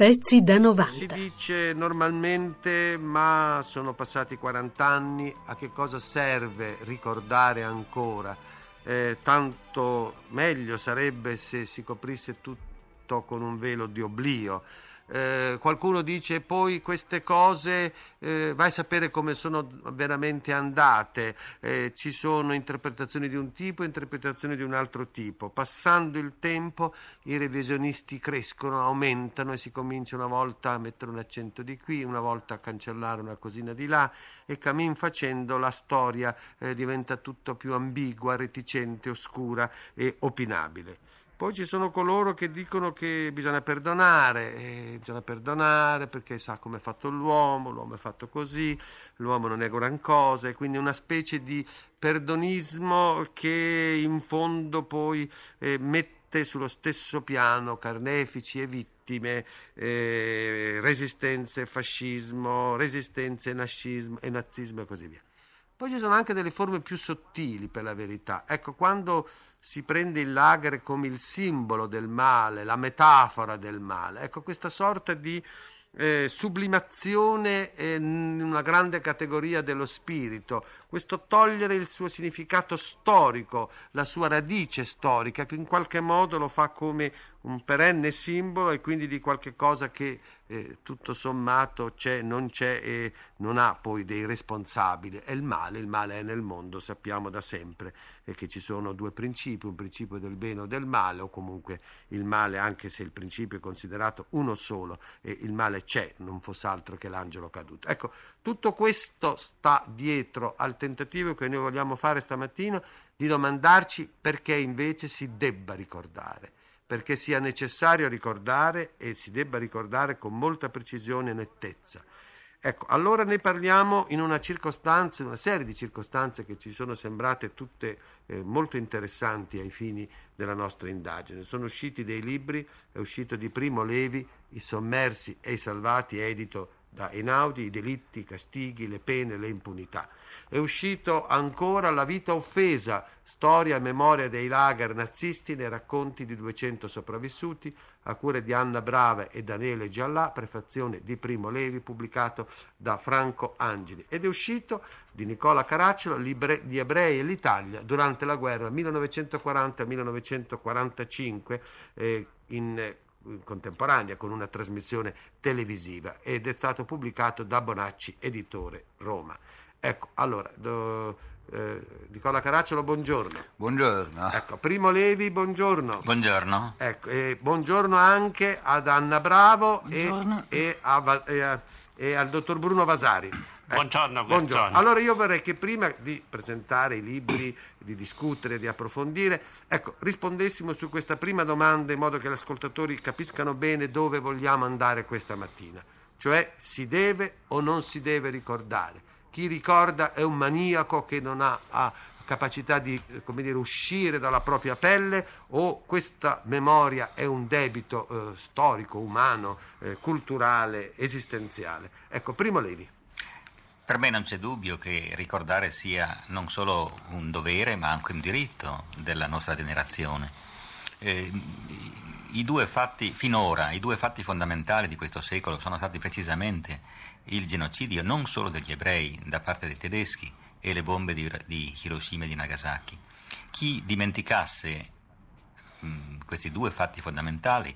Pezzi da 90. Si dice normalmente, ma sono passati 40 anni, a che cosa serve ricordare ancora? Eh, tanto meglio sarebbe se si coprisse tutto con un velo di oblio. Eh, qualcuno dice poi queste cose eh, vai a sapere come sono veramente andate, eh, ci sono interpretazioni di un tipo e interpretazioni di un altro tipo. Passando il tempo i revisionisti crescono, aumentano e si comincia una volta a mettere un accento di qui, una volta a cancellare una cosina di là e cammin facendo la storia eh, diventa tutto più ambigua, reticente, oscura e opinabile. Poi ci sono coloro che dicono che bisogna perdonare, eh, bisogna perdonare perché sa come è fatto l'uomo, l'uomo è fatto così, l'uomo non è gran cosa, e quindi una specie di perdonismo che in fondo poi eh, mette sullo stesso piano carnefici e vittime, eh, resistenze, fascismo, resistenze, e nazismo e così via. Poi ci sono anche delle forme più sottili per la verità. Ecco, quando si prende il lager come il simbolo del male, la metafora del male, ecco, questa sorta di eh, sublimazione eh, in una grande categoria dello spirito, questo togliere il suo significato storico, la sua radice storica, che in qualche modo lo fa come un perenne simbolo e quindi di qualche cosa che eh, tutto sommato c'è, non c'è e non ha poi dei responsabili. È il male, il male è nel mondo, sappiamo da sempre eh, che ci sono due principi, un principio del bene o del male, o comunque il male, anche se il principio è considerato uno solo, e il male c'è, non fosse altro che l'angelo caduto. Ecco, tutto questo sta dietro al tentativo che noi vogliamo fare stamattina di domandarci perché invece si debba ricordare perché sia necessario ricordare e si debba ricordare con molta precisione e nettezza. Ecco, allora ne parliamo in una circostanza, una serie di circostanze che ci sono sembrate tutte eh, molto interessanti ai fini della nostra indagine. Sono usciti dei libri, è uscito di Primo Levi, I sommersi e i salvati, edito da Einaudi, i delitti, i castighi, le pene, le impunità. È uscito ancora La vita offesa, storia e memoria dei lager nazisti nei racconti di 200 sopravvissuti, a cura di Anna Brava e Daniele Giallà, prefazione di Primo Levi, pubblicato da Franco Angeli. Ed è uscito di Nicola Caracciolo, Gli ebrei e l'Italia durante la guerra 1940-1945, eh, in contemporanea con una trasmissione televisiva ed è stato pubblicato da Bonacci, editore Roma. Ecco, allora, do, eh, Nicola Caracciolo, buongiorno. Buongiorno. Ecco, Primo Levi, buongiorno. Buongiorno. Ecco, e buongiorno anche ad Anna Bravo e, e, a, e, a, e al dottor Bruno Vasari. Buongiorno, buongiorno. Allora io vorrei che prima di presentare i libri, di discutere, di approfondire, ecco, rispondessimo su questa prima domanda in modo che gli ascoltatori capiscano bene dove vogliamo andare questa mattina. Cioè si deve o non si deve ricordare. Chi ricorda è un maniaco che non ha, ha capacità di dire, uscire dalla propria pelle o questa memoria è un debito eh, storico, umano, eh, culturale, esistenziale. Ecco, primo Levi. Per me non c'è dubbio che ricordare sia non solo un dovere ma anche un diritto della nostra generazione. Eh, i due fatti, finora, i due fatti fondamentali di questo secolo sono stati precisamente il genocidio non solo degli ebrei da parte dei tedeschi e le bombe di, di Hiroshima e di Nagasaki. Chi dimenticasse mh, questi due fatti fondamentali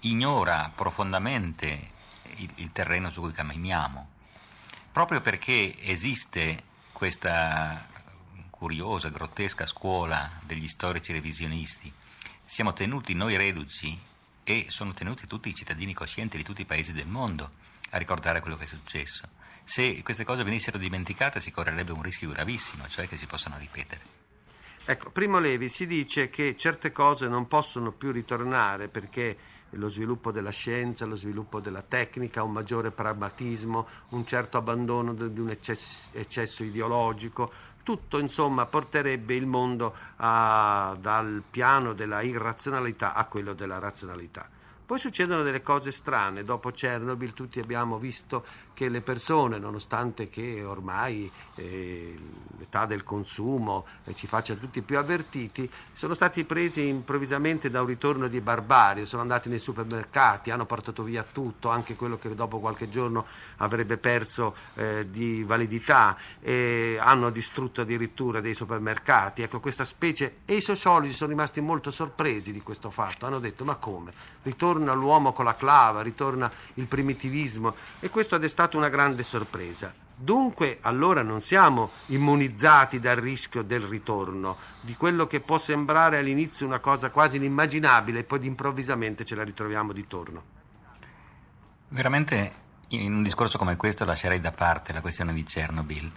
ignora profondamente il, il terreno su cui camminiamo proprio perché esiste questa curiosa, grottesca scuola degli storici revisionisti, siamo tenuti noi reduci e sono tenuti tutti i cittadini coscienti di tutti i paesi del mondo a ricordare quello che è successo. Se queste cose venissero dimenticate si correrebbe un rischio gravissimo, cioè che si possano ripetere. Ecco, Primo Levi si dice che certe cose non possono più ritornare perché lo sviluppo della scienza, lo sviluppo della tecnica, un maggiore pragmatismo, un certo abbandono di un eccesso, eccesso ideologico, tutto insomma porterebbe il mondo a, dal piano della irrazionalità a quello della razionalità. Poi succedono delle cose strane, dopo Chernobyl tutti abbiamo visto che le persone, nonostante che ormai eh, l'età del consumo eh, ci faccia tutti più avvertiti, sono stati presi improvvisamente da un ritorno di barbarie, sono andati nei supermercati, hanno portato via tutto, anche quello che dopo qualche giorno avrebbe perso eh, di validità, e hanno distrutto addirittura dei supermercati. Ecco, questa specie e i sociologi sono rimasti molto sorpresi di questo fatto, hanno detto ma come? Ritorna l'uomo con la clava, ritorna il primitivismo e questo ha destato una grande sorpresa. Dunque allora non siamo immunizzati dal rischio del ritorno, di quello che può sembrare all'inizio una cosa quasi inimmaginabile e poi improvvisamente ce la ritroviamo di torno. Veramente in un discorso come questo lascerei da parte la questione di Chernobyl,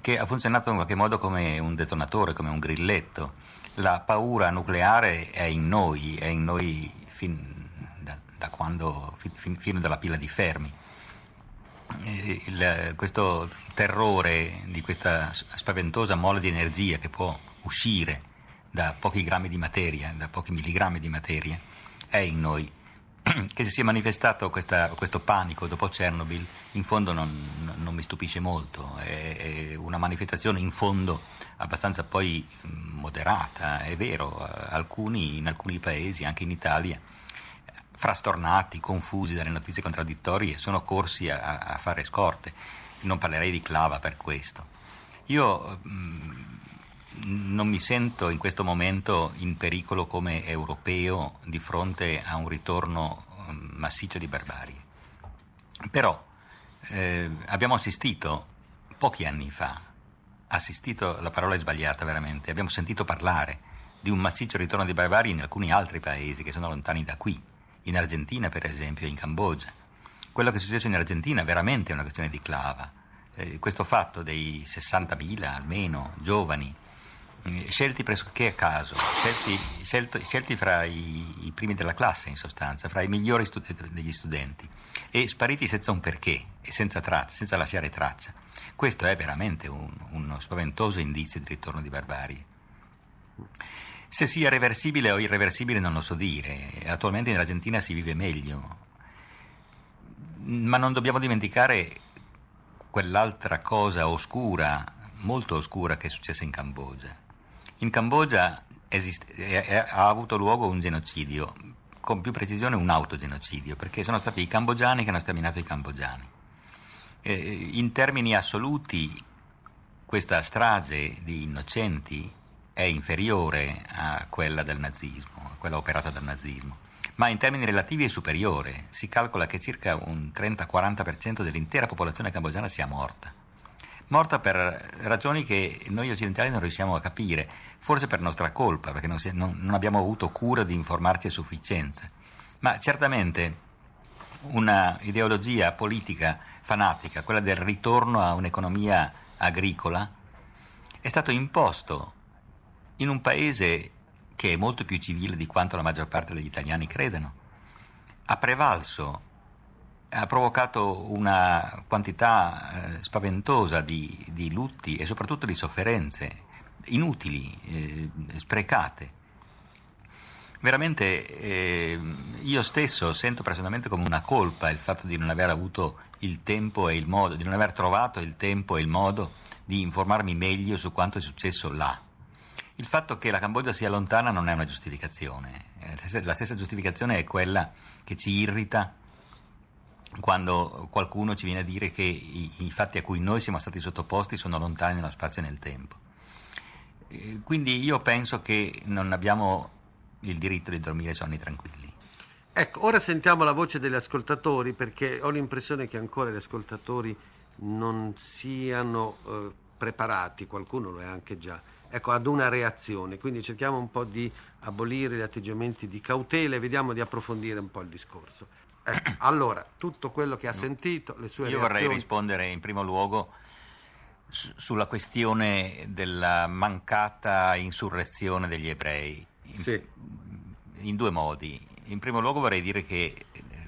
che ha funzionato in qualche modo come un detonatore, come un grilletto. La paura nucleare è in noi, è in noi fin da, quando, fin, fino dalla pila di Fermi. Il, questo terrore di questa spaventosa mole di energia che può uscire da pochi grammi di materia, da pochi milligrammi di materia, è in noi. Che si sia manifestato questa, questo panico dopo Chernobyl, in fondo non, non mi stupisce molto, è, è, una manifestazione in fondo abbastanza poi moderata, è vero, alcuni, in alcuni paesi, anche in Italia, frastornati, confusi dalle notizie contraddittorie, sono corsi a, a fare scorte. Non parlerei di clava per questo. Io mh, non mi sento in questo momento in pericolo come europeo di fronte a un ritorno mm, massiccio di barbarie. Però eh, abbiamo assistito pochi anni fa, assistito, la parola è sbagliata veramente, abbiamo sentito parlare di un massiccio ritorno di barbarie in alcuni altri paesi che sono lontani da qui, in Argentina per esempio, in Cambogia. Quello che è successo in Argentina è veramente una questione di clava. Eh, questo fatto dei 60.000 almeno giovani scelti pressoché a caso, scelti, scelti, scelti fra i, i, primi della classe in sostanza, fra i migliori studi- degli studenti e spariti senza un perché e senza, traccia, senza lasciare traccia. Questo è veramente un, uno spaventoso indizio di ritorno di barbarie. Se sia reversibile o irreversibile non lo so dire, attualmente in Argentina si vive meglio, ma non dobbiamo dimenticare quell'altra cosa oscura, molto oscura che è successa in Cambogia. In Cambogia esiste, ha avuto luogo un genocidio, con più precisione un autogenocidio, perché sono stati i cambogiani che hanno sterminato i cambogiani. Eh, in termini assoluti questa strage di innocenti è inferiore a quella del nazismo, a quella operata dal nazismo, ma in termini relativi è superiore. Si calcola che circa un 30-40% dell'intera popolazione cambogiana sia morta morta per ragioni che noi occidentali non riusciamo a capire, forse per nostra colpa, perché non, si, non, non abbiamo avuto cura di informarci a sufficienza. Ma certamente una ideologia politica fanatica, quella del ritorno a un'economia agricola, è stato imposto in un paese che è molto più civile di quanto la maggior parte degli italiani credano. Ha prevalso ha provocato una quantità eh, spaventosa di, di, lutti e soprattutto di sofferenze inutili, eh, sprecate. Veramente eh, io stesso sento personalmente come una colpa il fatto di non aver avuto il tempo e il modo, di non aver trovato il tempo e il modo di informarmi meglio su quanto è successo là. Il fatto che la Cambogia sia lontana non è una giustificazione, eh, la stessa giustificazione è quella che ci irrita quando qualcuno ci viene a dire che i, i, fatti a cui noi siamo stati sottoposti sono lontani nello spazio e nel tempo. Eh, quindi io penso che non abbiamo il diritto di dormire sonni tranquilli. Ecco, ora sentiamo la voce degli ascoltatori perché ho l'impressione che ancora gli ascoltatori non siano eh, preparati, qualcuno lo è anche già, ecco, ad una reazione. Quindi cerchiamo un po' di abolire gli atteggiamenti di cautela e vediamo di approfondire un po' il discorso. Eh, allora, tutto quello che ha sentito, le sue Io reazioni... vorrei rispondere in primo luogo su, sulla questione della mancata insurrezione degli ebrei. In, sì. in due modi. In primo luogo vorrei dire che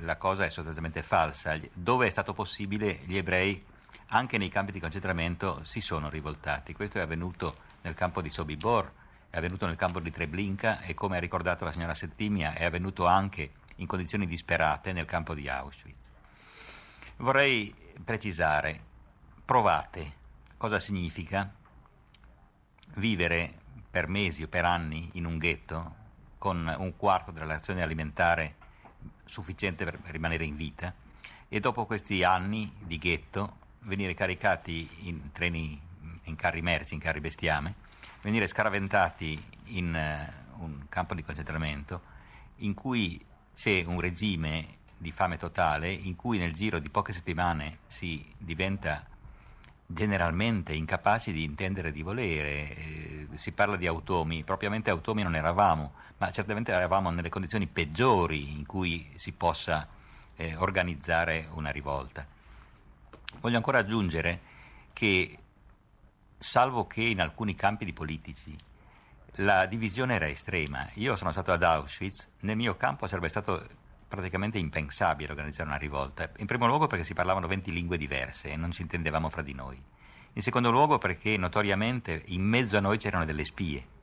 la cosa è sostanzialmente falsa. Dove è stato possibile gli ebrei, anche nei campi di concentramento, si sono rivoltati. Questo è avvenuto nel campo di Sobibor, è avvenuto nel campo di Treblinka e come ha ricordato la signora Settimia è avvenuto anche in condizioni disperate nel campo di Auschwitz. Vorrei precisare, provate cosa significa vivere per mesi o per anni in un ghetto con un quarto della razione alimentare sufficiente per rimanere in vita e dopo questi anni di ghetto venire caricati in treni, in carri merci, in carri bestiame, venire scaraventati in uh, un campo di concentramento in cui c'è un regime di fame totale, in cui nel giro di poche settimane si diventa generalmente incapaci di intendere di volere. Eh, si parla di automi, propriamente automi non eravamo, ma certamente eravamo nelle condizioni peggiori in cui si possa eh, organizzare una rivolta. Voglio ancora aggiungere che, salvo che in alcuni campi di politici la divisione era estrema, io sono stato ad Auschwitz, nel mio campo sarebbe stato praticamente impensabile organizzare una rivolta. In primo luogo perché si parlavano 20 lingue diverse e non ci intendevamo fra di noi. In secondo luogo perché notoriamente in mezzo a noi c'erano delle spie.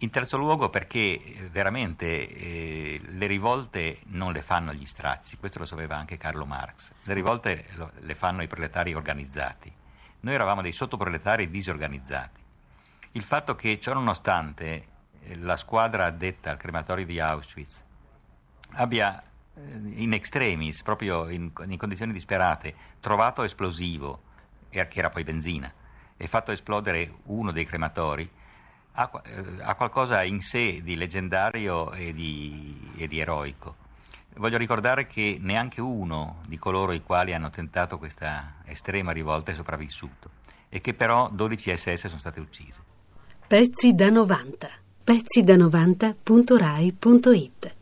In terzo luogo perché eh, veramente eh, le rivolte non le fanno gli stracci, questo lo sapeva anche Carlo Marx, le rivolte lo, le fanno i proletari organizzati. Noi eravamo dei sottoproletari disorganizzati. Il fatto che, ciò nonostante, eh, la squadra addetta al crematorio di Auschwitz abbia eh, in extremis, proprio in, in condizioni disperate, trovato esplosivo, che era poi benzina, e fatto esplodere uno dei crematori, ha, eh, ha qualcosa in sé di leggendario e di, e di eroico. Voglio ricordare che neanche uno di coloro i quali hanno tentato questa estrema rivolta è sopravvissuto e che però 12 SS sono state uccise. Pezzi da 90. Pezzi da 90.rai.it